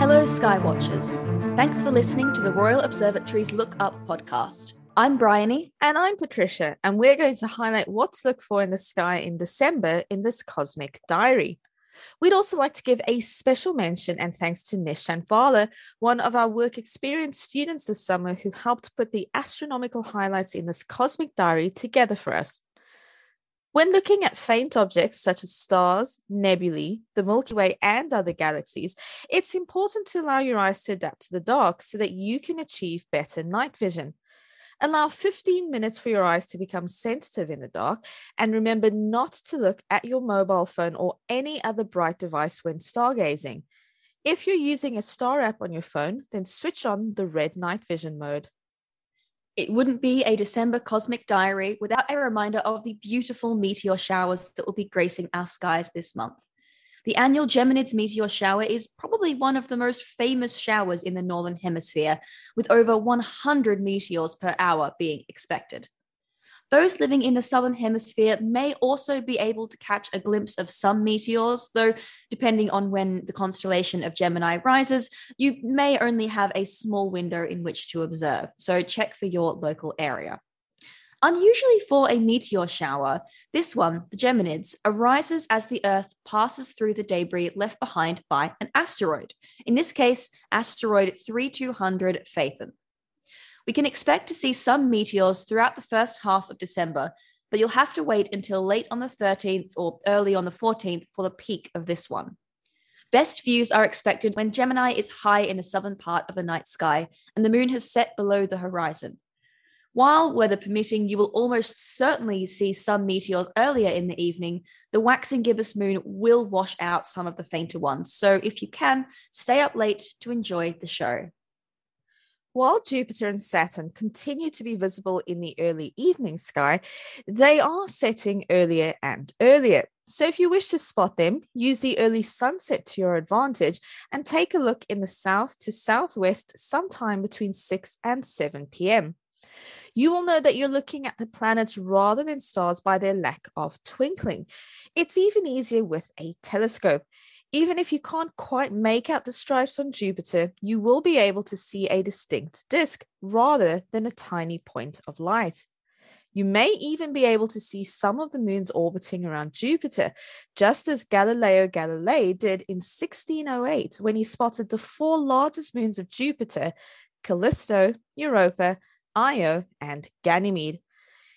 Hello, Skywatchers. Thanks for listening to the Royal Observatory's Look Up podcast. I'm Bryony. And I'm Patricia, and we're going to highlight what to look for in the sky in December in this cosmic diary. We'd also like to give a special mention and thanks to Nish Shanvala, one of our work experience students this summer who helped put the astronomical highlights in this cosmic diary together for us. When looking at faint objects such as stars, nebulae, the Milky Way, and other galaxies, it's important to allow your eyes to adapt to the dark so that you can achieve better night vision. Allow 15 minutes for your eyes to become sensitive in the dark, and remember not to look at your mobile phone or any other bright device when stargazing. If you're using a star app on your phone, then switch on the red night vision mode. It wouldn't be a December cosmic diary without a reminder of the beautiful meteor showers that will be gracing our skies this month. The annual Geminids meteor shower is probably one of the most famous showers in the Northern Hemisphere, with over 100 meteors per hour being expected. Those living in the southern hemisphere may also be able to catch a glimpse of some meteors, though, depending on when the constellation of Gemini rises, you may only have a small window in which to observe. So check for your local area. Unusually for a meteor shower, this one, the Geminids, arises as the Earth passes through the debris left behind by an asteroid. In this case, asteroid 3200 Phaethon. We can expect to see some meteors throughout the first half of December, but you'll have to wait until late on the 13th or early on the 14th for the peak of this one. Best views are expected when Gemini is high in the southern part of the night sky and the moon has set below the horizon. While weather permitting, you will almost certainly see some meteors earlier in the evening. The waxing gibbous moon will wash out some of the fainter ones. So if you can, stay up late to enjoy the show. While Jupiter and Saturn continue to be visible in the early evening sky, they are setting earlier and earlier. So, if you wish to spot them, use the early sunset to your advantage and take a look in the south to southwest sometime between 6 and 7 p.m. You will know that you're looking at the planets rather than stars by their lack of twinkling. It's even easier with a telescope. Even if you can't quite make out the stripes on Jupiter, you will be able to see a distinct disk rather than a tiny point of light. You may even be able to see some of the moons orbiting around Jupiter, just as Galileo Galilei did in 1608 when he spotted the four largest moons of Jupiter Callisto, Europa, Io, and Ganymede.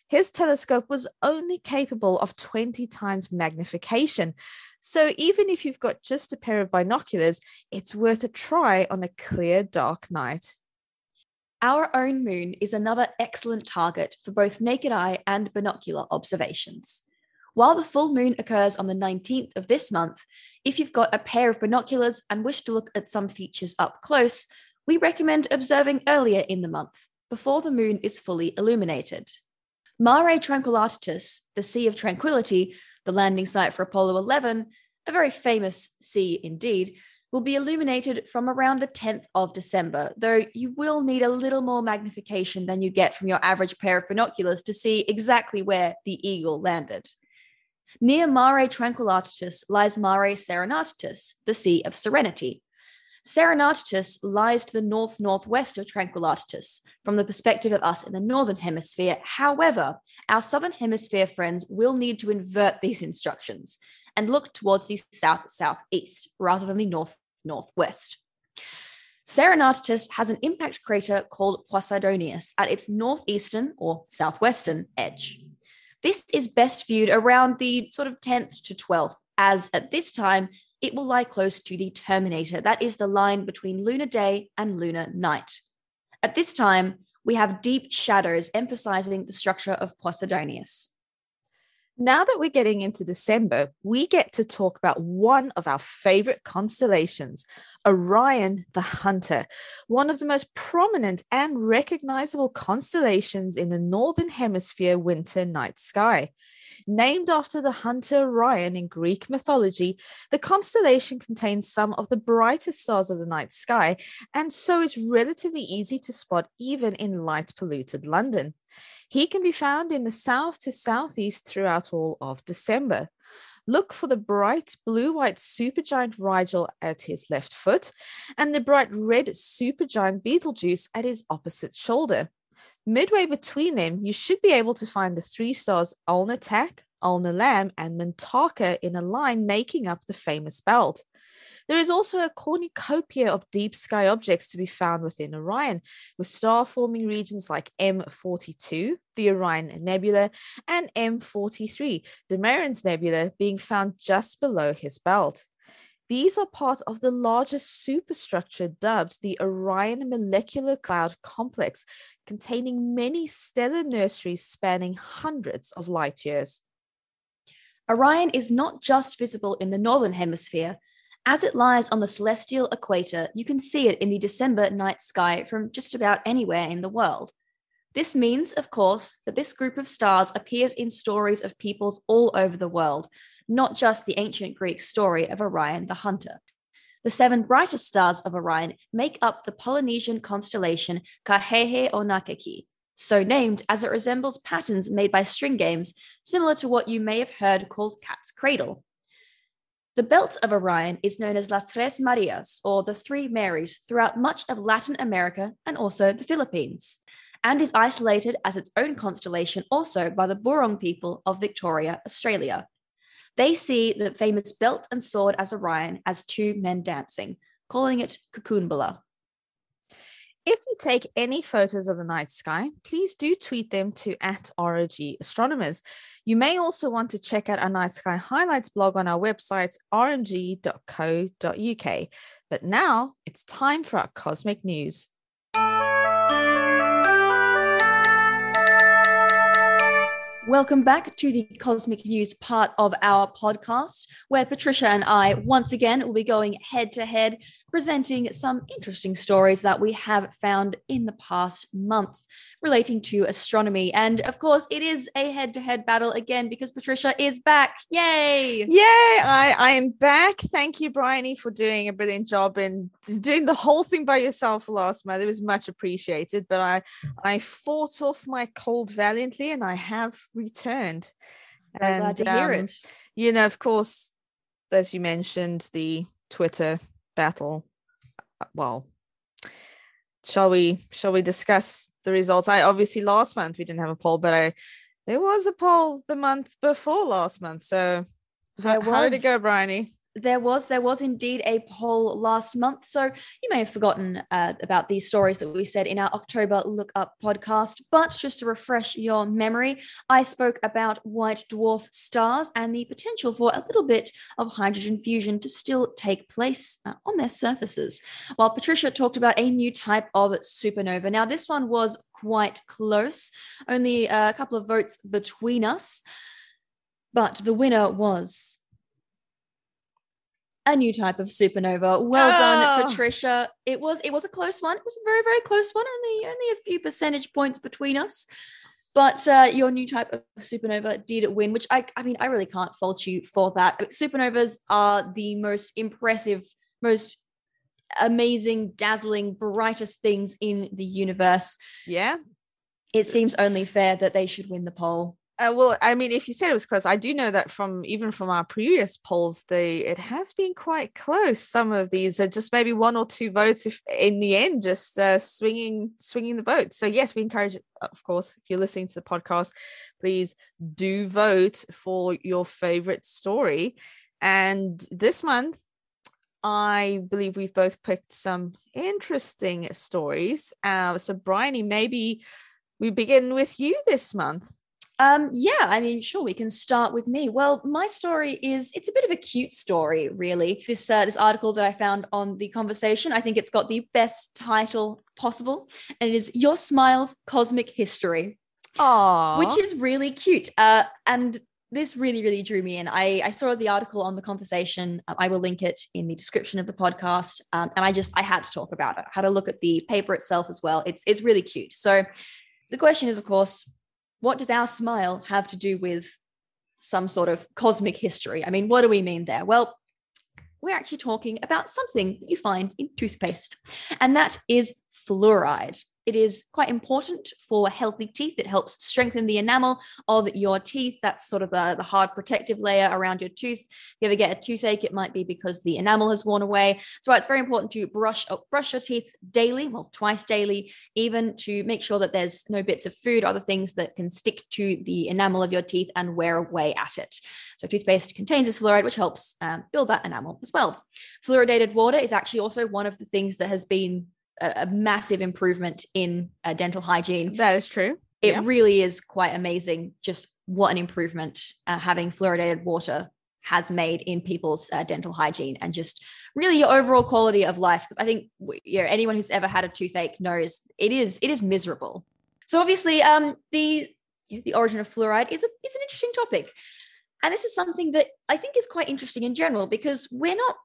His telescope was only capable of 20 times magnification, so even if you've got just a pair of binoculars, it's worth a try on a clear, dark night. Our own moon is another excellent target for both naked eye and binocular observations. While the full moon occurs on the 19th of this month, if you've got a pair of binoculars and wish to look at some features up close, we recommend observing earlier in the month, before the moon is fully illuminated. Mare Tranquillitatis, the Sea of Tranquility, the landing site for Apollo 11, a very famous sea indeed, will be illuminated from around the 10th of December, though you will need a little more magnification than you get from your average pair of binoculars to see exactly where the eagle landed. Near Mare Tranquillitatis lies Mare Serenitatis, the Sea of Serenity. Serenitatis lies to the north northwest of Tranquillitatis from the perspective of us in the northern hemisphere. However, our southern hemisphere friends will need to invert these instructions and look towards the south southeast rather than the north northwest. Serenitatis has an impact crater called Posidonius at its northeastern or southwestern edge. This is best viewed around the sort of 10th to 12th, as at this time it will lie close to the terminator. That is the line between lunar day and lunar night. At this time, we have deep shadows emphasizing the structure of Posidonius. Now that we're getting into December, we get to talk about one of our favorite constellations, Orion the Hunter, one of the most prominent and recognizable constellations in the Northern Hemisphere winter night sky. Named after the hunter Orion in Greek mythology, the constellation contains some of the brightest stars of the night sky, and so it's relatively easy to spot even in light polluted London. He can be found in the south to southeast throughout all of December. Look for the bright blue white supergiant Rigel at his left foot and the bright red supergiant Betelgeuse at his opposite shoulder. Midway between them, you should be able to find the three stars Ulna Alnitak, Alnilam, and Mintaka in a line making up the famous belt. There is also a cornucopia of deep sky objects to be found within Orion, with star forming regions like M42, the Orion Nebula, and M43, Mairan's Nebula, being found just below his belt. These are part of the largest superstructure dubbed the Orion Molecular Cloud Complex, containing many stellar nurseries spanning hundreds of light years. Orion is not just visible in the northern hemisphere. As it lies on the celestial equator, you can see it in the December night sky from just about anywhere in the world. This means, of course, that this group of stars appears in stories of peoples all over the world, not just the ancient Greek story of Orion the Hunter. The seven brightest stars of Orion make up the Polynesian constellation Kahehe Onakeki, so named as it resembles patterns made by string games, similar to what you may have heard called Cat's Cradle. The belt of Orion is known as Las Tres Marias, or the Three Marys, throughout much of Latin America and also the Philippines, and is isolated as its own constellation also by the Boorong people of Victoria, Australia. They see the famous belt and sword as Orion as two men dancing, calling it Kulkunbulla. If you take any photos of the night sky, please do tweet them to at ROG Astronomers. You may also want to check out our night sky highlights blog on our website, rmg.co.uk. But now it's time for our cosmic news. Welcome back to the Cosmic News part of our podcast, where Patricia and I once again will be going head to head, presenting some interesting stories that we have found in the past month relating to astronomy. And of course, it is a head to head battle again because Patricia is back. Yay! Yay! I, I am back. Thank you, Bryony, for doing a brilliant job and doing the whole thing by yourself last month. It was much appreciated, but I, I fought off my cold valiantly and I have returned. I'm and, glad to hear um, it. You know, of course, as you mentioned, the Twitter battle. Uh, well, shall we shall we discuss the results i obviously last month we didn't have a poll but i there was a poll the month before last month so how, how did it go bryony there was there was indeed a poll last month. So you may have forgotten uh, about these stories that we said in our october look up podcast but just to refresh your memory i spoke about white dwarf stars and the potential for a little bit of hydrogen fusion to still take place uh, on their surfaces. While patricia talked about a new type of supernova. Now this one was quite close only a couple of votes between us but the winner was a new type of supernova. Well oh. done, Patricia. It was it was a close one. It was a very very close one. Only only a few percentage points between us. But uh, your new type of supernova did win, which I I mean I really can't fault you for that. Supernovas are the most impressive, most amazing, dazzling, brightest things in the universe. Yeah. It seems only fair that they should win the poll. Uh, well, I mean, if you said it was close, I do know that from even from our previous polls, they it has been quite close. Some of these are just maybe one or two votes, if in the end, just uh, swinging swinging the vote. So yes, we encourage, of course, if you're listening to the podcast, please do vote for your favorite story. And this month, I believe we've both picked some interesting stories. Uh, so, Bryony, maybe we begin with you this month. Um, yeah, I mean, sure, we can start with me. Well, my story is it's a bit of a cute story, really. This uh, this article that I found on the conversation, I think it's got the best title possible, and it is Your Smile's Cosmic History. Aww. Which is really cute. Uh, and this really, really drew me in. I, I saw the article on the conversation. Um, I will link it in the description of the podcast. Um, and I just I had to talk about it. I had a look at the paper itself as well. It's it's really cute. So the question is, of course, what does our smile have to do with some sort of cosmic history? I mean, what do we mean there? Well, we're actually talking about something that you find in toothpaste, and that is fluoride. It is quite important for healthy teeth. It helps strengthen the enamel of your teeth. That's sort of the, the hard protective layer around your tooth. If you ever get a toothache, it might be because the enamel has worn away. So it's very important to brush brush your teeth daily, well, twice daily, even to make sure that there's no bits of food or other things that can stick to the enamel of your teeth and wear away at it. So toothpaste contains this fluoride, which helps um, build that enamel as well. Fluoridated water is actually also one of the things that has been a, a massive improvement in uh, dental hygiene. That is true. It yeah. really is quite amazing just what an improvement uh, having fluoridated water has made in people's uh, dental hygiene and just really your overall quality of life because i think you know anyone who's ever had a toothache knows it is it is miserable so obviously um the the origin of fluoride is a is an interesting topic and this is something that i think is quite interesting in general because we're not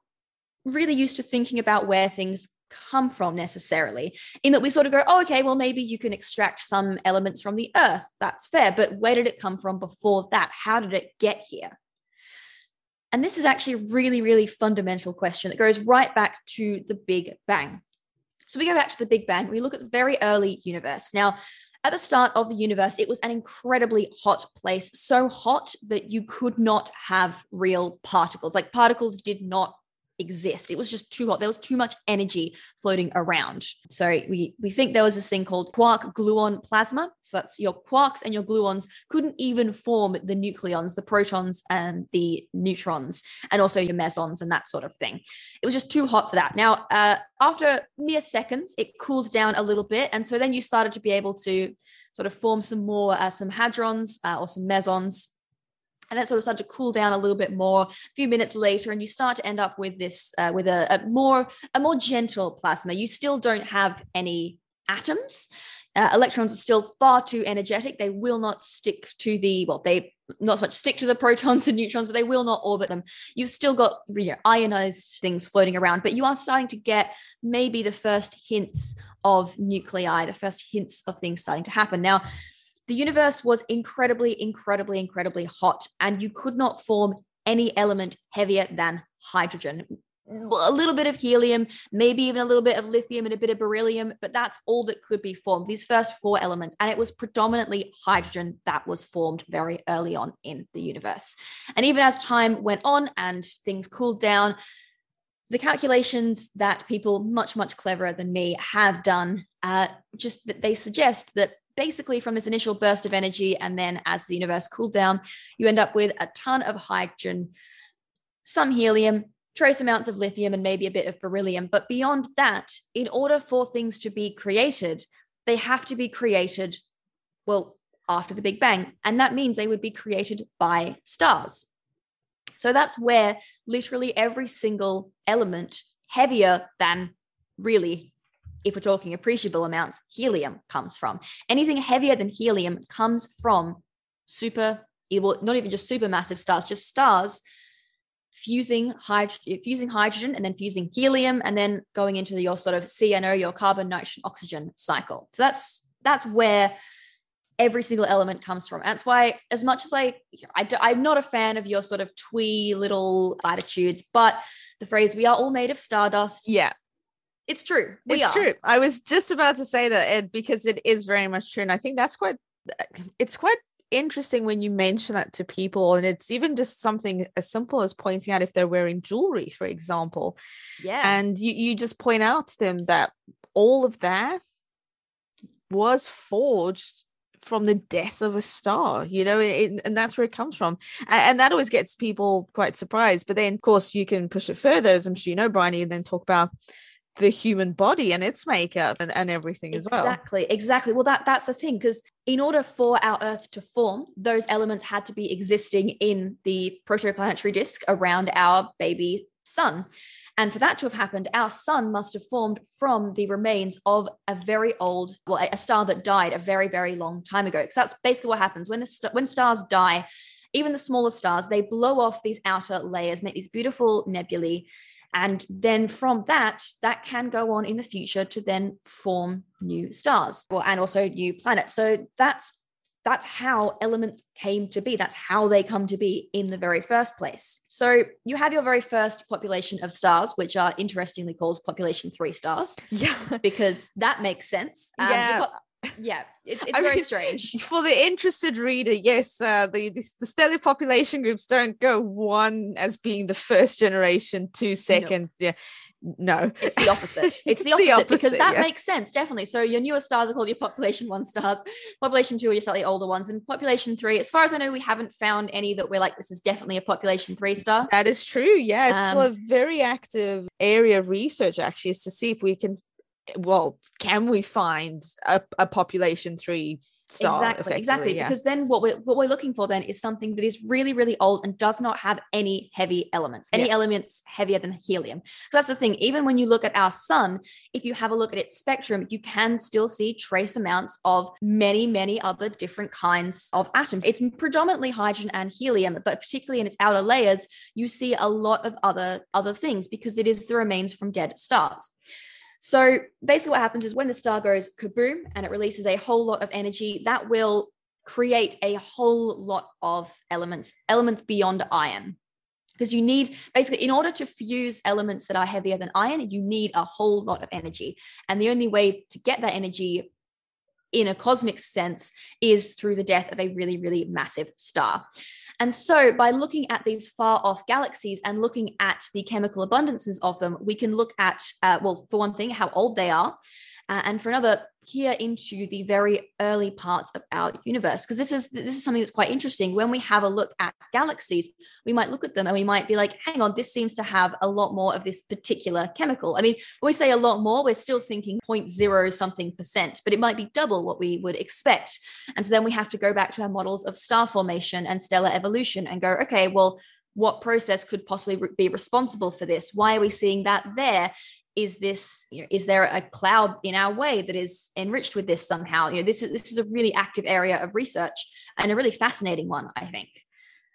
really used to thinking about where things come from necessarily in that we sort of go oh okay well maybe you can extract some elements from the earth. That's fair but where did it come from before that? How did it get here? And this is actually a really really fundamental question that goes right back to the big bang. So we go back to the big bang we look at the very early universe. Now at the start of the universe, it was an incredibly hot place, so hot that you could not have real particles. Like particles did not exist. It was just too hot. There was too much energy floating around. So we we think there was this thing called quark gluon plasma. So that's your quarks and your gluons couldn't even form the nucleons, the protons and the neutrons, and also your mesons and that sort of thing. It was just too hot for that. Now, uh, after mere seconds, it cooled down a little bit, and so then you started to be able to sort of form some more uh, some hadrons uh, or some mesons and that sort of started to cool down a little bit more a few minutes later and you start to end up with this uh, with a, a, more a more gentle plasma. You still don't have any atoms. Uh, electrons are still far too energetic. They will not stick to the well they not so much stick to the protons and neutrons but they will not orbit them. You've still got you know, ionized things floating around but you are starting to get maybe the first hints of nuclei the first hints of things starting to happen. Now the universe was incredibly, incredibly, incredibly hot, and you could not form any element heavier than hydrogen. A little bit of helium, maybe even a little bit of lithium and a bit of beryllium, but that's all that could be formed, these first four elements. And it was predominantly hydrogen that was formed very early on in the universe. And even as time went on and things cooled down, the calculations that people much, much cleverer than me have done, uh, just that they suggest that basically from this initial burst of energy and then as the universe cooled down you end up with a ton of hydrogen some helium trace amounts of lithium and maybe a bit of beryllium. But beyond that in order for things to be created they have to be created well after the big bang. And that means they would be created by stars. So that's where literally every single element heavier than really if we're talking appreciable amounts, helium comes from. Anything heavier than helium comes from super, well, not even just supermassive stars, just stars fusing hydrogen, fusing hydrogen and then fusing helium and then going into your sort of CNO, your carbon, nitrogen, oxygen cycle. So that's that's where every single element comes from. that's why, as much as I, I I'm not a fan of your sort of twee little platitudes, but the phrase "we are all made of stardust." Yeah, it's true. We it's are. true. I was just about to say that, Ed, because it is very much true. And I think that's quite, it's quite interesting when you mention that to people. And it's even just something as simple as pointing out if they're wearing jewelry, for example. Yeah. And you, you just point out to them that all of that was forged from the death of a star you know it, and that's where it comes from and, and, that always gets people quite surprised but then of course you can push it further as i'm sure you know bryony and then talk about the human body and its makeup and, and everything as well. Exactly, exactly. Well, that that's the thing because in order for our Earth to form, those elements had to be existing in the protoplanetary disk around our baby sun. And for that to have happened, our sun must have formed from the remains of a very old, well, a star that died a very, very long time ago. Because that's basically what happens when the st- when stars die. Even the smaller stars, they blow off these outer layers, make these beautiful nebulae, and then from that, that can go on in the future to then form new stars well, and also new planets. So that's that's how elements came to be. That's how they come to be in the very first place. So you have your very first population of stars, which are interestingly called population three stars. Yeah. Because that makes sense. Um, Yeah. Yeah. It's, it's very mean, strange. For the interested reader, yes, uh, the, the the stellar population groups don't go one as being the first generation, two second. Yeah, no, It's the opposite. It's the It's the opposite, because that yeah. makes sense, definitely. So your newer stars are called your population one stars, population two are your slightly older ones, and population three, as far as I know, we haven't found any that we're like, this is definitely a population three star. That is true. Yeah, it's still a Um, very active area of research, actually, is to see if we can, well, can we find a, a population three star? exactly exactly yeah. because then what we're what we're looking for then is something that is really really old and does not have any heavy elements any Yeah. elements heavier than helium so that's the thing even when you look at our sun if you have a look at its spectrum you can still see trace amounts of many many other different kinds of atoms it's predominantly hydrogen and helium but particularly in its outer layers you see a lot of other other things because it is the remains from dead stars so basically, what happens is when the star goes kaboom and it releases a whole lot of energy, that will create a whole lot of elements, elements beyond iron. Because you need basically, in order to fuse elements that are heavier than iron, you need a whole lot of energy. And the only way to get that energy in a cosmic sense is through the death of a really, really massive star. And so, by looking at these far off galaxies and looking at the chemical abundances of them, we can look at, uh, well, for one thing, how old they are. Uh, and for another, peer into the very early parts of our universe, because this is this is something that's quite interesting. When we have a look at galaxies, we might look at them and we might be like, "Hang on, this seems to have a lot more of this particular chemical." I mean, when we say a lot more, we're still thinking 0.0 something percent, but it might be double what we would expect. And so then we have to go back to our models of star formation and stellar evolution and go, okay, well, what process could possibly be responsible for this? Why are we seeing that there? Is this, you know, is there a cloud in our way that is enriched with this somehow? You know, this is this is a really active area of research and a really fascinating one, I think.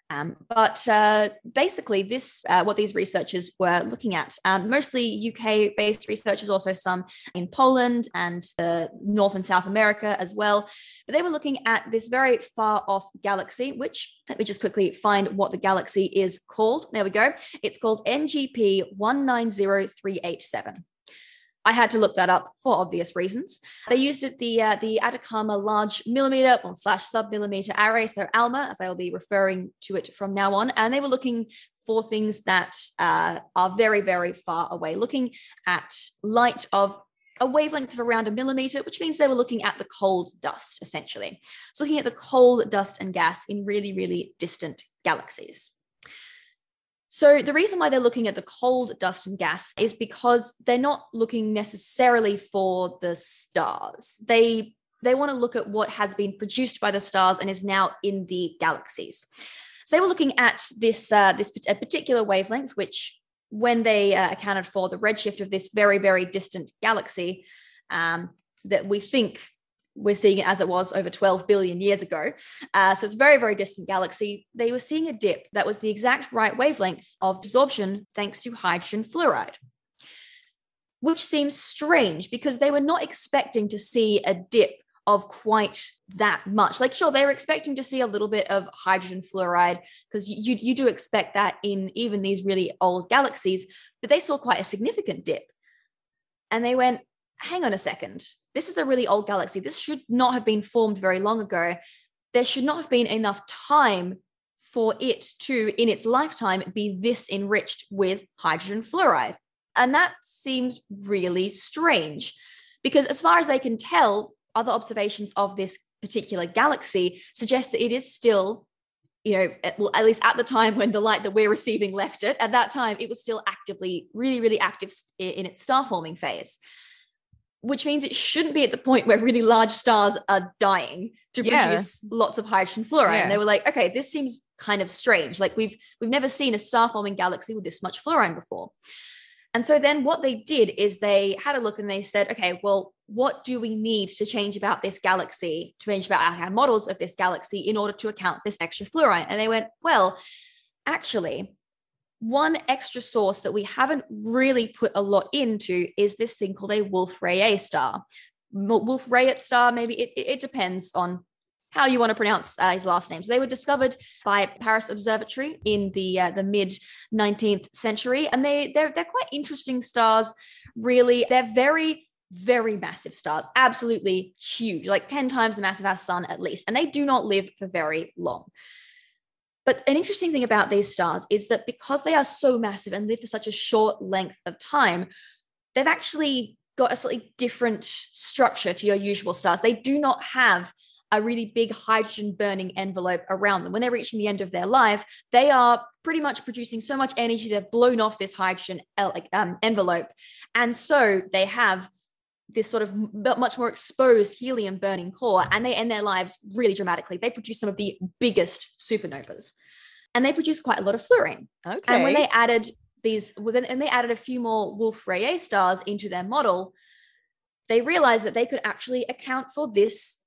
Um, but uh, basically, this uh, what these researchers were looking at, um, mostly UK-based researchers, also some in Poland and uh, North and South America as well. But they were looking at this very far-off galaxy, which let me just quickly find what the galaxy is called. There we go. It's called NGP one nine zero three eight seven. I had to look that up for obvious reasons. They used it the uh, the Atacama Large Millimeter or slash Sub Millimeter Array, so ALMA, as I'll be referring to it from now on. And they were looking for things that uh, are very very far away, looking at light of a wavelength of around a millimeter, which means they were looking at the cold dust essentially. So looking at the cold dust and gas in really really distant galaxies. So the reason why they're looking at the cold dust and gas is because they're not looking necessarily for the stars. They they want to look at what has been produced by the stars and is now in the galaxies. So they were looking at this uh, this a particular wavelength, which when they uh, accounted for the redshift of this very very distant galaxy, um, that we think we're seeing it as it was over 12 billion years ago. Uh, so it's a very, very distant galaxy. They were seeing a dip that was the exact right wavelength of absorption thanks to hydrogen fluoride, which seems strange because they were not expecting to see a dip of quite that much. Like, sure, they were expecting to see a little bit of hydrogen fluoride because you, you do expect that in even these really old galaxies, but they saw quite a significant dip. And they went, hang on a second. This is a really old galaxy. This should not have been formed very long ago. There should not have been enough time for it to, in its lifetime, be this enriched with hydrogen fluoride. And that seems really strange because, as far as they can tell, other observations of this particular galaxy suggest that it is still you know, well, at least at the time when the light that we're receiving left it, at that time, it was still actively, really, really active in its star forming phase which means it shouldn't be at the point where really large stars are dying to Yeah. produce lots of hydrogen fluoride. Yeah. And they were like, okay, this seems kind of strange. Like we've we've never seen a star forming galaxy with this much fluorine before. And so then what they did is they had a look and they said, okay, well, what do we need to change about this galaxy, to change about our, our models of this galaxy in order to account for this extra fluorine? And they went, well, actually, one extra source that we haven't really put a lot into is this thing called a Wolf Rayet star. Wolf Rayet star, maybe it, it, depends on how you want to pronounce uh, his last name. So they were discovered by Paris Observatory in the uh, the mid 19th century, and they they're they're quite interesting stars. Really, they're very very massive stars, absolutely huge, like 10 times the mass of our sun at least, and they do not live for very long. But an interesting thing about these stars is that because they are so massive and live for such a short length of time, they've actually got a slightly different structure to your usual stars. They do not have a really big hydrogen burning envelope around them. When they're reaching the end of their life, they are pretty much producing so much energy they've blown off this hydrogen um, envelope. And so they have this sort of much more exposed helium burning core and they end their lives really dramatically. They produce some of the biggest supernovas and they produce quite a lot of fluorine. Okay. And when they added these, within, and they added a few more Wolf Rayet stars into their model, they realized that they could actually account for this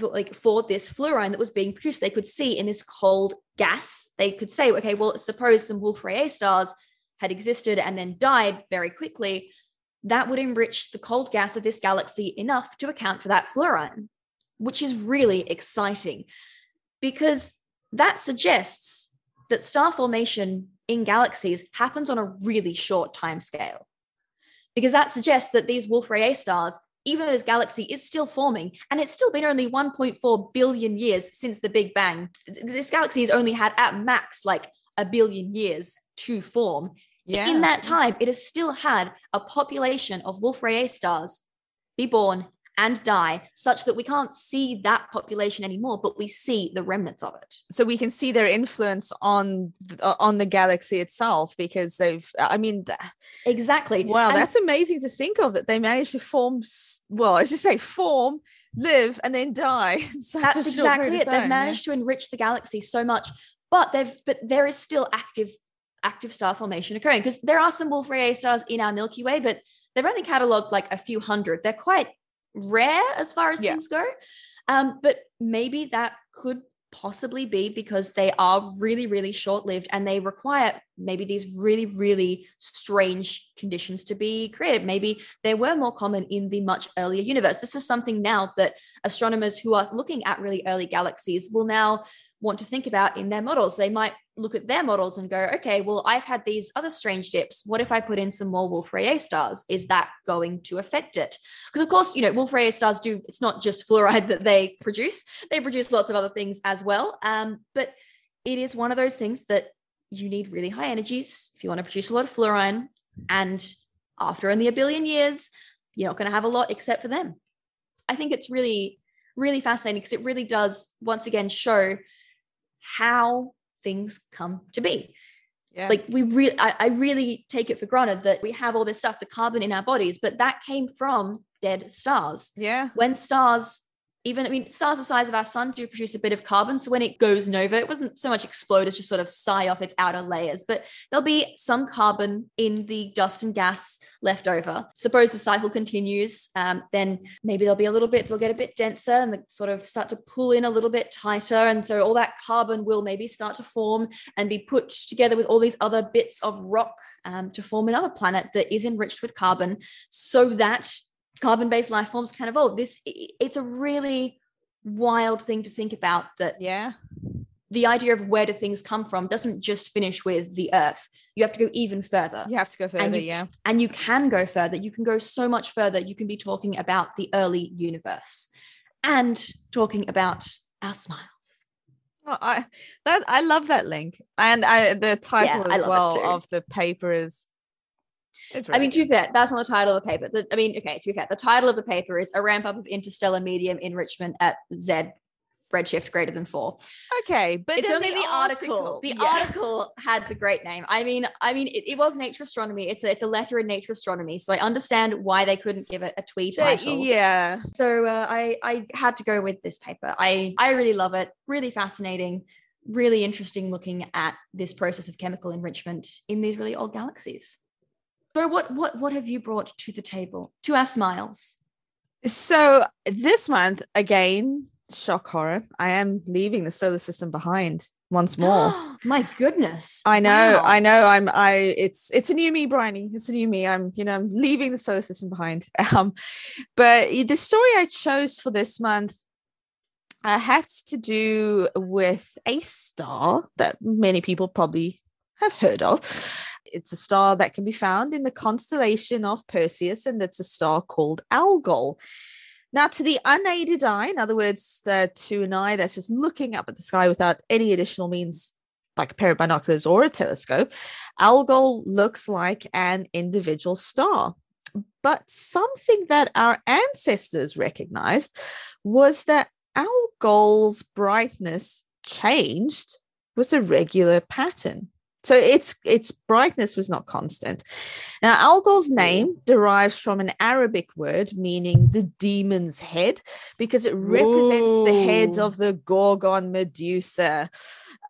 like for this fluorine that was being produced they could see in this cold gas they could say okay well suppose some wolf rayet stars had existed and then died very quickly that would enrich the cold gas of this galaxy enough to account for that fluorine, which is really exciting because that suggests that star formation in galaxies happens on a really short time scale. Because that suggests that these Wolf Rayet stars, even though this galaxy is still forming, and it's still been only 1.4 billion years since the Big Bang, this galaxy has only had at max like a billion years to form. Yeah. In that time, it has still had a population of Wolf Rayet stars be born and die such that we can't see that population anymore but we see the remnants of it so we can see their influence on uh, on the galaxy itself because they've i mean exactly wow and that's amazing to think of that they managed to form well as you say form live and then die that's exactly it they've managed yeah. to enrich the galaxy so much but they've but there is still active active star formation occurring because there are some Wolf Rayet stars in our Milky Way, but they've only cataloged like a few hundred. They're quite rare as far as yeah. things go. Um, but maybe that could possibly be because they are really, really short lived and they require maybe these really, really strange conditions to be created. Maybe they were more common in the much earlier universe. This is something now that astronomers who are looking at really early galaxies will now want to think about in their models. They might look at their models and go, okay, well, I've had these other strange dips. What if I put in some more Wolf Rayet stars? Is that going to affect it? Because of course, you know, Wolf Rayet stars do, it's not just fluoride that they produce, they produce lots of other things as well. Um, but it is one of those things that you need really high energies if you want to produce a lot of fluorine. And after only a billion years, you're not going to have a lot except for them. I think it's really, really fascinating because it really does once again show how things come to be. Yeah. Like we really, I, I really take it for granted that we have all this stuff, the carbon in our bodies, but that came from dead stars. Yeah. When stars even I mean, stars the size of our sun do produce a bit of carbon. So when it goes nova, it wasn't so much explode as just sort of sigh off its outer layers, but there'll be some carbon in the dust and gas left over. Suppose the cycle continues, um, then maybe there'll be a little bit, they'll get a bit denser and sort of start to pull in a little bit tighter. And so all that carbon will maybe start to form and be put together with all these other bits of rock um, to form another planet that is enriched with carbon so that carbon-based life forms can evolve oh, this it's a really wild thing to think about that yeah. the idea of where do things come from doesn't just finish with the earth. You have to go even further. You have to go further you, yeah. and you can go further. You can go so much further. You can be talking about the early universe and talking about our smiles. Oh, I that I love that link, and I the title yeah, as well of the paper is Really I mean, to be fair, that's not the title of the paper. The, I mean, okay, to be fair, the title of the paper is a ramp up of interstellar medium enrichment at Z redshift greater than four. Okay, but it's only the, the article. article. The yeah. article had the great name. I mean, I mean, it, it, was Nature Astronomy. It's a, it's a letter in Nature Astronomy, so I understand why they couldn't give it a tweet title. Yeah. So uh, I I had to go with this paper. I I really love it. Really fascinating. Really interesting looking at this process of chemical enrichment in these really old galaxies. So what what what have you brought to the table to our smiles? So this month again, shock horror. I am leaving the solar system behind once more. My goodness. I know, wow. I know. I'm I it's it's a new me, Bryony. It's a new me. I'm, you know, I'm leaving the solar system behind. Um, but the story I chose for this month uh, has to do with a star that many people probably have heard of. It's a star that can be found in the constellation of Perseus, and it's a star called Algol. Now, to the unaided eye, in other words, uh, to an eye that's just looking up at the sky without any additional means like a pair of binoculars or a telescope, Algol looks like an individual star. But something that our ancestors recognized was that Algol's brightness changed with a regular pattern. So its its brightness was not constant. Now Algol's name derives from an Arabic word meaning the demon's head because it represents Whoa. the head of the Gorgon Medusa.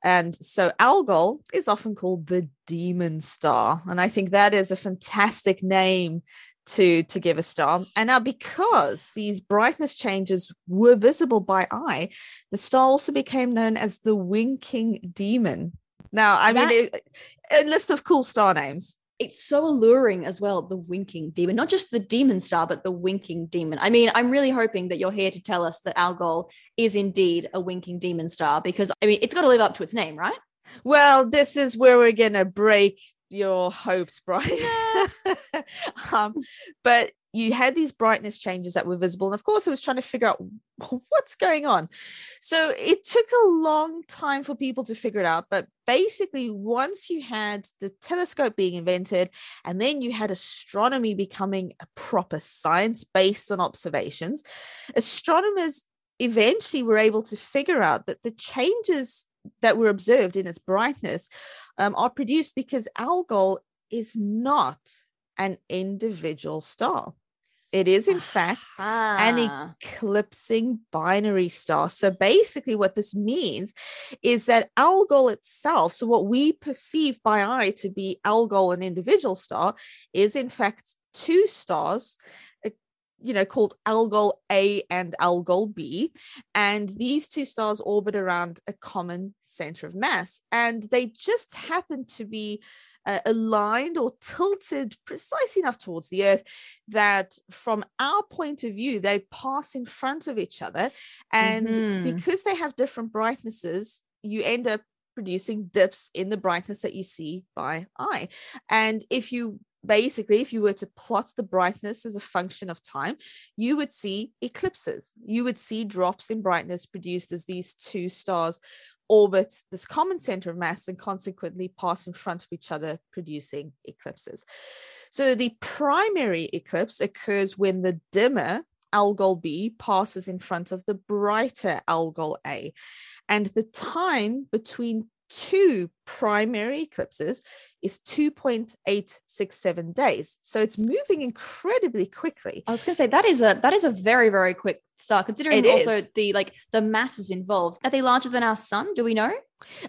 And so Algol is often called the demon star. And I think that is a fantastic name to to give a star and now because these brightness changes were visible by eye the star also became known as the winking demon now i that, mean it, a list of cool star names it's so alluring as well the winking demon not just the demon star but the winking demon i mean i'm really hoping that you're here to tell us that algol is indeed a winking demon star because i mean it's got to live up to its name right well, this is where we're gonna break your hopes, Brian. um, but you had these brightness changes that were visible. And of course, I was trying to figure out what's going on. So it took a long time for people to figure it out. But basically, once you had the telescope being invented, and then you had astronomy becoming a proper science based on observations, astronomers eventually were able to figure out that the changes that were observed in its brightness um, are produced because Algol is not an individual star. It is, in fact, an eclipsing binary star. So basically, what this means is that Algol itself, so what we perceive by eye to be Algol, an individual star, is in fact two stars uh, you know, called Algol A and Algol B. And these two stars orbit around a common center of mass. And they just happen to be uh, aligned or tilted precisely enough towards the Earth that, from our point of view, they pass in front of each other. And mm-hmm. because they have different brightnesses, you end up producing dips in the brightness that you see by eye. And if you basically, if you were to plot the brightness as a function of time, you would see eclipses. You would see drops in brightness produced as these two stars orbit this common center of mass and consequently pass in front of each other, producing eclipses. So the primary eclipse occurs when the dimmer Algol B passes in front of the brighter Algol A. And the time between two primary eclipses is 2.867 days. So it's moving incredibly quickly. I was going to say that is a that is a very very quick start considering it also is. the like the masses involved. Are they larger than our sun? Do we know?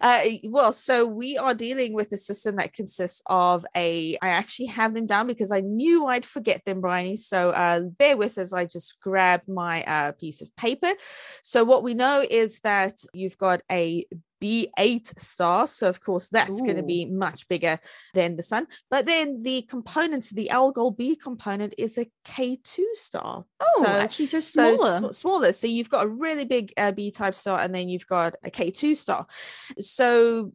Uh, well, so we are dealing with a system that consists of a. I actually have them down because I knew I'd forget them, Bryony. So uh, bear with us. I just grabbed my uh, piece of paper. So what we know is that you've got a B8 star. So, of course, that's going to be much bigger than the sun. But then the components, the Algol B component is a K2 star. Oh, so, actually, so smaller. So smaller. So, you've got a really big uh, B type star and then you've got a K2 star. So,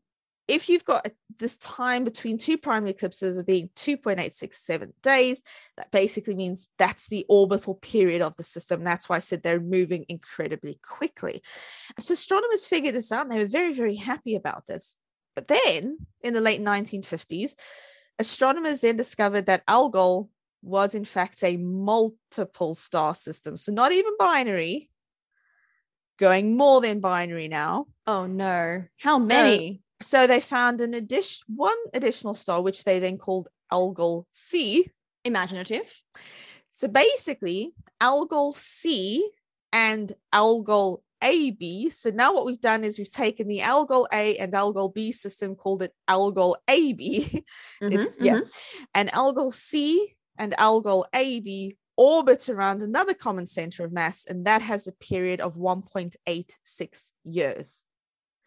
if you've got this time between two primary eclipses of being 2.867 days, that basically means that's the orbital period of the system. That's why I said they're moving incredibly quickly. So astronomers figured this out and they were very, very happy about this. But then in the late 1950s, astronomers then discovered that Algol was in fact a multiple star system. So not even binary, going more than binary now. Oh no. How so, many? so they found an addition one additional star which they then called algol c imaginative so basically algol c and algol AB. So now what we've done is we've taken the Algol A and Algol B system, called it Algol AB. Mm-hmm, it's mm-hmm. yeah, and Algol C and Algol AB orbit around another common center of mass, and that has a period of 1.86 years.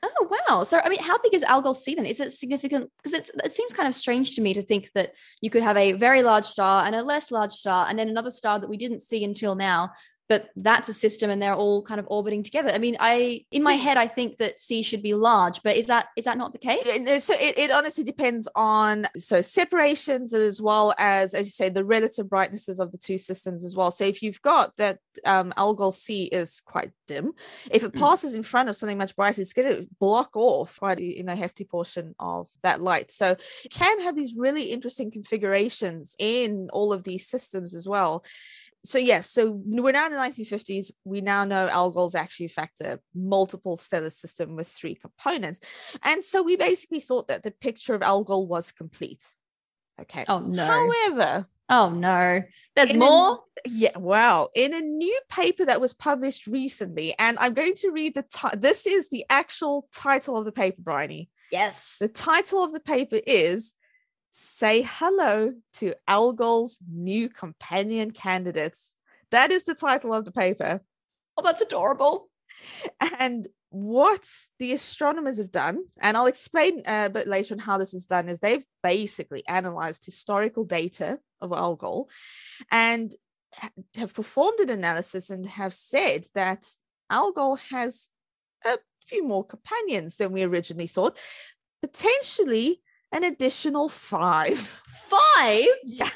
Oh wow! So I mean, how big is Algol C then? Is it significant? Because it seems kind of strange to me to think that you could have a very large star and a less large star, and then another star that we didn't see until now, but that's a system and they're all kind of orbiting together. I mean, I in my head I think that C should be large, but is that is that not the case? So it, it honestly depends on so separations as well as as you say the relative brightnesses of the two systems as well so if you've got that um algol c is quite dim if it Mm. passes in front of something much brighter it's going to block off quite a you know hefty portion of that light so it can have these really interesting configurations in all of these systems as well so yeah, so we're now in the 1950s. We now know algol's actually in fact a multiple stellar system with three components. And so we basically thought that the picture of algol was complete. Okay. oh no. However, oh no. There's in a- more? yeah, wow. In a new paper that was published recently, and I'm going to read the ti- this is the actual title of the paper, Bryony. Yes. The title of the paper is Say Hello to Algol's New Companion Candidates. That is the title of the paper. Oh, that's adorable. And what the astronomers have done, and I'll explain uh, a bit later on how this is done, is they've basically analyzed historical data of Algol and have performed an analysis and have said that Algol has a few more companions than we originally thought, potentially an additional five. Five? Yeah.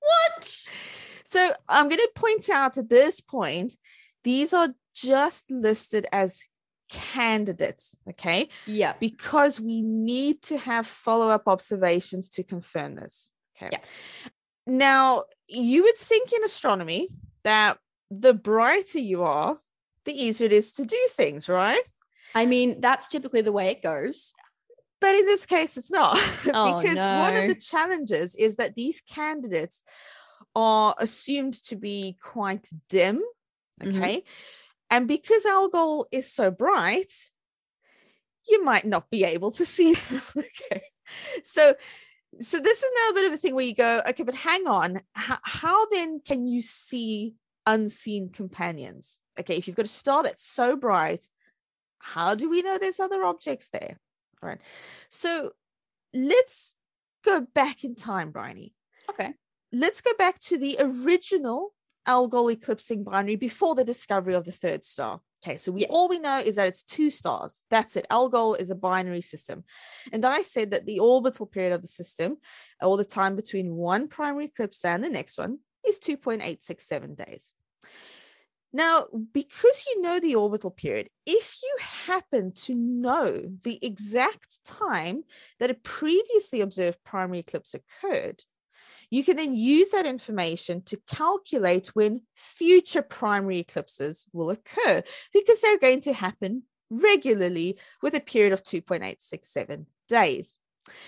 What? So I'm going to point out at this point, these are just listed as candidates, okay? Yeah. Because we need to have follow up observations to confirm this. Okay. Yeah. Now, you would think in astronomy that the brighter you are, the easier it is to do things, right? I mean, that's typically the way it goes. But in this case, it's not. Oh, because one of the challenges is that these candidates are assumed to be quite dim. Mhm. Okay. And because Algol is so bright, you might not be able to see them. okay. So so this is now a bit of a thing where you go, okay, but hang on. How, how then can you see unseen companions? Okay, if you've got a star that's so bright, how do we know there's other objects there? All right. So let's go back in time, Bryony. Okay. Let's go back to the original Algol eclipsing binary before the discovery of the third star. Okay, so we Yeah. all we know is that it's two stars. That's it. Algol is a binary system. And I said that the orbital period of the system, or the time between one primary eclipse and the next one, is 2.867 days. Now, because you know the orbital period, if you happen to know the exact time that a previously observed primary eclipse occurred, you can then use that information to calculate when future primary eclipses will occur because they're going to happen regularly with a period of 2.867 days.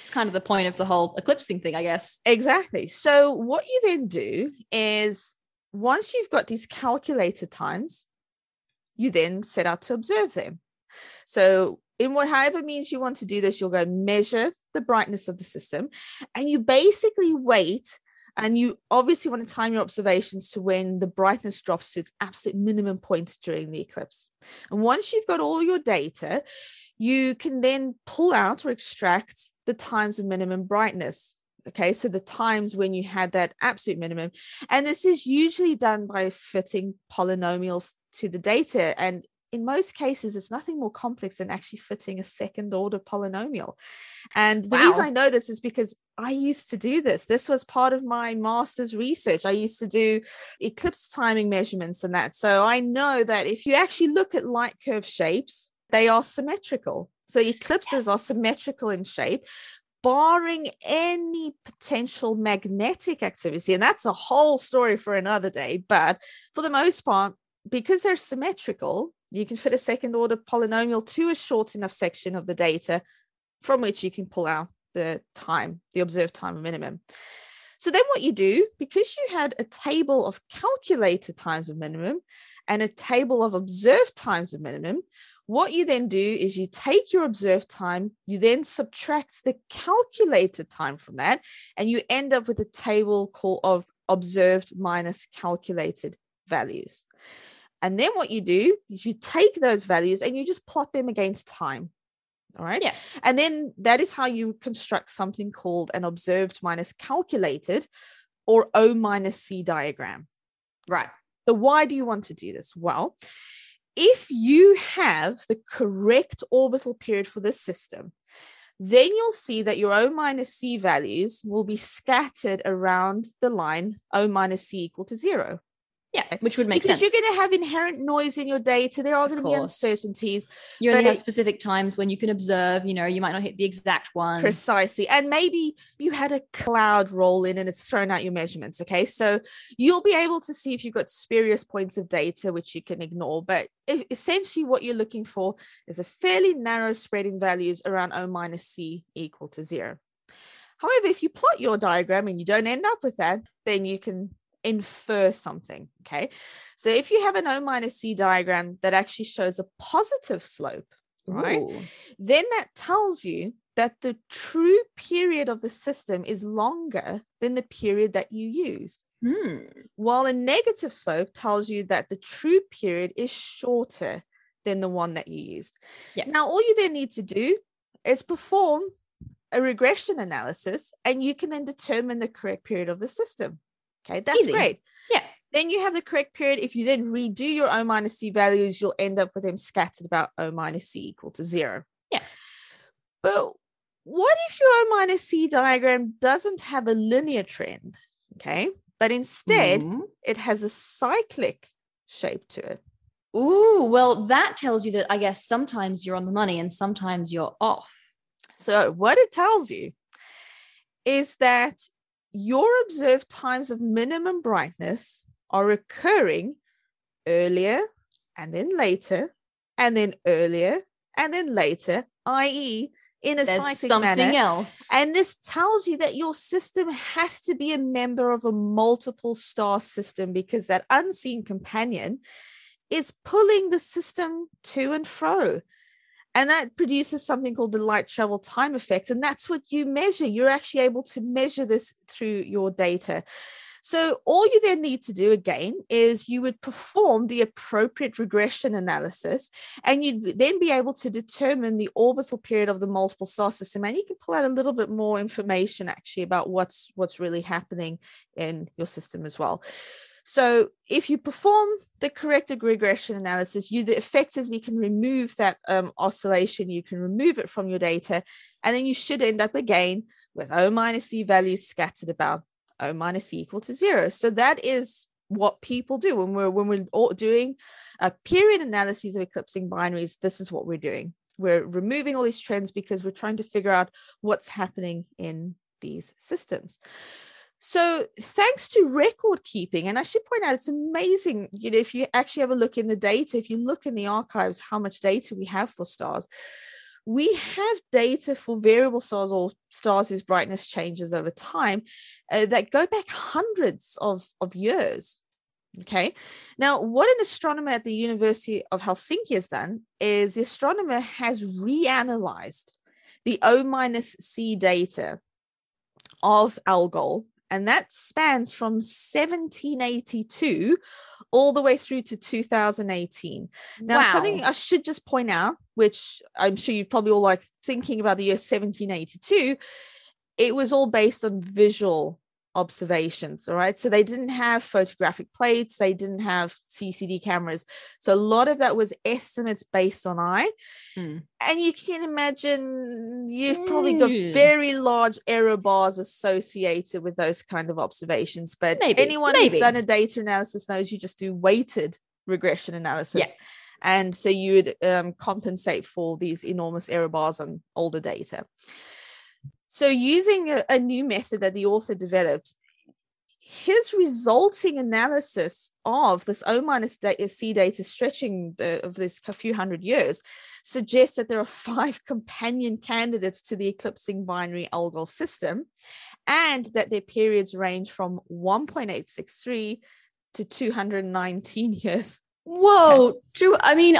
It's kind of the point of the whole eclipsing thing, I guess. Exactly. So, what you then do is once you've got these calculated times, you then set out to observe them. So, in whatever means you want to do this, you'll go measure the brightness of the system and you basically wait. And you obviously want to time your observations to when the brightness drops to its absolute minimum point during the eclipse. And once you've got all your data, you can then pull out or extract the times of minimum brightness. Okay, so the times when you had that absolute minimum. And this is usually done by fitting polynomials to the data. And in most cases, it's nothing more complex than actually fitting a second order polynomial. And the reason I know this is because I used to do this. This was part of my master's research. I used to do eclipse timing measurements and that. So I know that if you actually look at light curve shapes, they are symmetrical. So eclipses are symmetrical in shape, barring any potential magnetic activity. And that's a whole story for another day. But for the most part, because they're symmetrical, you can fit a second order polynomial to a short enough section of the data from which you can pull out the time, the observed time minimum. So then what you do, because you had a table of calculated times of minimum and a table of observed times of minimum, what you then do is you take your observed time, you then subtract the calculated time from that, and you end up with a table called of observed minus calculated values. And then what you do is you take those values and you just plot them against time. All right. Yeah. And then that is how you construct something called an observed minus calculated or O minus C diagram. Right. So, why do you want to do this? Well, if you have the correct orbital period for this system, then you'll see that your O minus C values will be scattered around the line O minus C equal to zero. Yeah, eh, which would make sense. because sense. you're going to have inherent noise in your data. There are going to be uncertainties. You only have specific times when you can observe, you know, you might not hit the exact one. Precisely. And maybe you had a cloud roll in and it's thrown out your measurements. Okay. So you'll be able to see if you've got spurious points of data, which you can ignore. But essentially, what you're looking for is a fairly narrow spread in values around O minus C equal to zero. However, if you plot your diagram and you don't end up with that, then you can infer something. Okay. So if you have an O minus C diagram that actually shows a positive slope, right? Ooh. then that tells you that the true period of the system is longer than the period that you used. Hmm. While a negative slope tells you that the true period is shorter than the one that you used. Yeah. Now, all you then need to do is perform a regression analysis and you can then determine the correct period of the system. Okay, that's Easy. great. Yeah. Then you have the correct period. If you then redo your O minus C values, you'll end up with them scattered about O minus C equal to zero. Yeah. But what if your O minus C diagram doesn't have a linear trend? Okay. But instead, Mhm. it has a cyclic shape to it. Ooh, well, that tells you that I guess sometimes you're on the money and sometimes you're off. So, what it tells you is that your observed times of minimum brightness are occurring earlier and then later, and then earlier and then later, i.e., in a There's cyclic something manner. else. And this tells you that your system has to be a member of a multiple star system because that unseen companion is pulling the system to and fro. And that produces something called the light travel time effect. And that's what you measure. You're actually able to measure this through your data. So, all you then need to do again is you would perform the appropriate regression analysis, and you'd then be able to determine the orbital period of the multiple star system. And you can pull out a little bit more information actually about what's what's really happening in your system as well. So, if you perform the correct regression analysis, you effectively can remove that um, oscillation, you can remove it from your data, and then you should end up again with O minus C values scattered about O minus C equal to zero. So, that is what people do when we're when we're doing a period analyses of eclipsing binaries. This is what we're doing. We're removing all these trends because we're trying to figure out what's happening in these systems. So, thanks to record keeping, and I should point out it's amazing, you know, if you actually have a look in the data, if you look in the archives, how much data we have for stars, we have data for variable stars or stars whose brightness changes over time uh, that go back hundreds of, of years. Okay. Now, what an astronomer at the University of Helsinki has done is the astronomer has reanalyzed the O minus C data of Algol, and that spans from 1782 all the way through to 2018. Now, something I should just point out, which I'm sure you've probably all like thinking about the year 1782, it was all based on visual observations. All right. So they didn't have photographic plates, they didn't have CCD cameras. So a lot of that was estimates based on eye. Hmm. And you can imagine you've probably got Mm. very large error bars associated with those kind of observations. But Maybe, anyone who's done a data analysis knows you just do weighted regression analysis. Yeah. And so you would um, compensate for these enormous error bars on older data. So, using a, a new method that the author developed, his resulting analysis of this O minus da- uh, C data stretching the, of this a few hundred years suggests that there are five companion candidates to the eclipsing binary algol system, and that their periods range from 1.863 to 219 years. Whoa, true. I mean,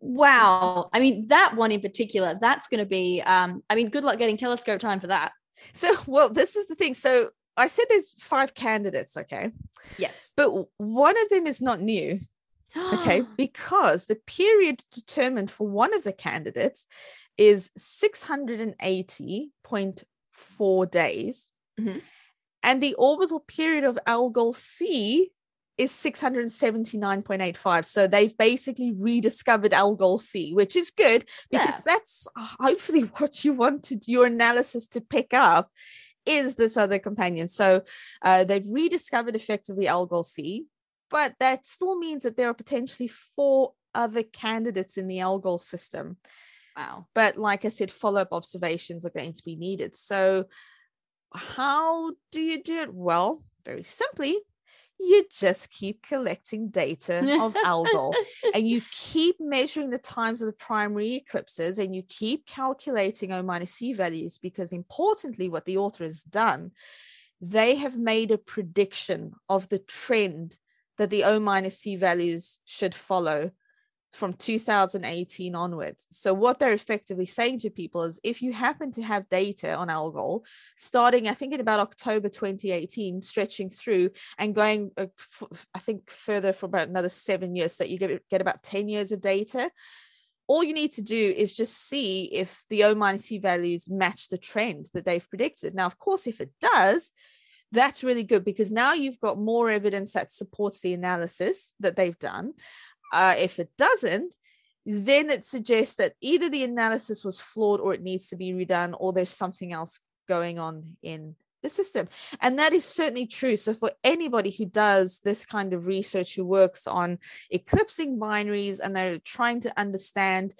wow. I mean, that one in particular, that's going to be, um, I mean, good luck getting telescope time for that. So, well, this is the thing. So, I said there's five candidates, okay, Yes. but one of them is not new. okay because the period determined for one of the candidates is 680.4 days Mhm. and the orbital period of algol c is 679.85. So they've basically rediscovered Algol C, which is good because yeah. that's hopefully what you wanted your analysis to pick up is this other companion. So uh, they've rediscovered effectively Algol C, but that still means that there are potentially four other candidates in the Algol system. Wow. But like I said, follow up observations are going to be needed. So, how do you do it? Well, very simply, you just keep collecting data of algol and you keep measuring the times of the primary eclipses and you keep calculating O minus C values because importantly, what the author has done, they have made a prediction of the trend that the O minus C values should follow from 2018 onwards. So what they're effectively saying to people is if you happen to have data on Algol starting I think in about October 2018 stretching through and going uh, I think further for about another 7 years so that you get, get about 10 years of data all you need to do is just see if the O minus C values match the trend that they've predicted. Now, of course, if it does, that's really good because now you've got more evidence that supports the analysis that they've done. Uh, if it doesn't, then it suggests that either the analysis was flawed or it needs to be redone or there's something else going on in the system. And that is certainly true. So, for anybody who does this kind of research, who works on eclipsing binaries and they're trying to understand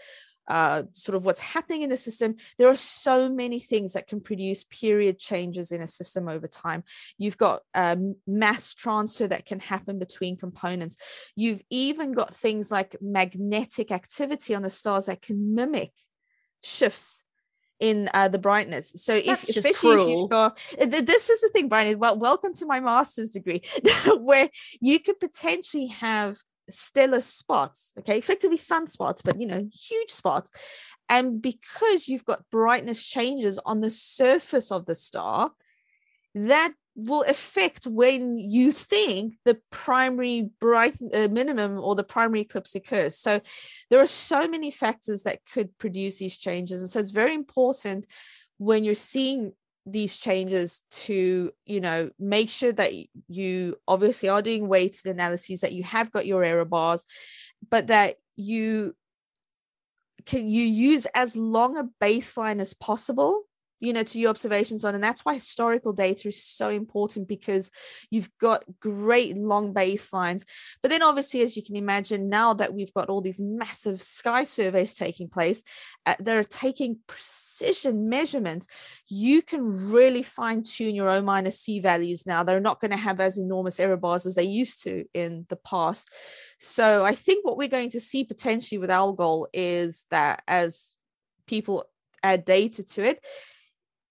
uh, sort of what's happening in the system. There are so many things that can produce period changes in a system over time. You've got um, mass transfer that can happen between components. You've even got things like magnetic activity on the stars that can mimic shifts in uh, the brightness. So if especially if you've got this is the thing, Bryony. Well, welcome to my master's degree, where you could potentially have stellar spots, okay, effectively sunspots, but you know, huge spots. And because you've got brightness changes on the surface of the star, that will affect when you think the primary bright uh, minimum or the primary eclipse occurs. So there are so many factors that could produce these changes. And so it's very important when you're seeing these changes to you know make sure that you obviously are doing weighted analyses that you have got your error bars but that you can you use as long a baseline as possible you know to your observations on and that's why historical data is so important because you've got great long baselines. But then obviously as you can imagine now that we've got all these massive sky surveys taking place uh, that are taking precision measurements you can really fine tune your o minus c values now. They're not going to have as enormous error bars as they used to in the past. So i think what we're going to see potentially with algol is that as people add data to it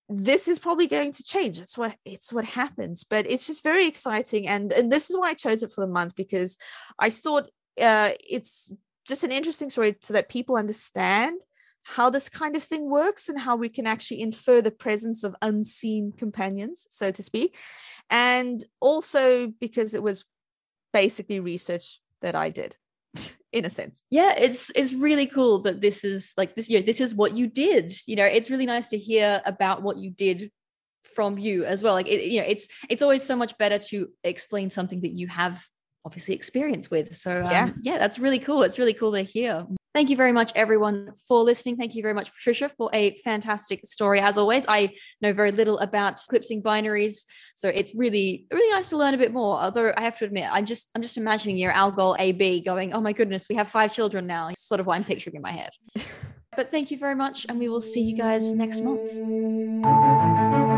this is probably going to change. It's what it's what happens but it's just very exciting and and this is why i chose it for the month because i thought uh it's just an interesting story so that people understand how this kind of thing works and how we can actually infer the presence of unseen companions so to speak. And also because it was basically research that i did in a sense. Yeah it's it's really cool that this is like this you know this is what you did you know it's really nice to hear about what you did from you as well like it, you know it's it's always so much better to explain something that you have obviously experience with so um, yeah. yeah that's really cool it's really cool to hear Thank you very much, everyone, for listening. Thank you very much, Patricia, for a fantastic story. As always, I know very little about eclipsing binaries, so it's really, really nice to learn a bit more. Although I have to admit, I'm just, I'm just imagining your Algol AB going, "Oh my goodness, we have five children now." It's sort of what I'm picturing in my head. but thank you very much, and we will see you guys next month.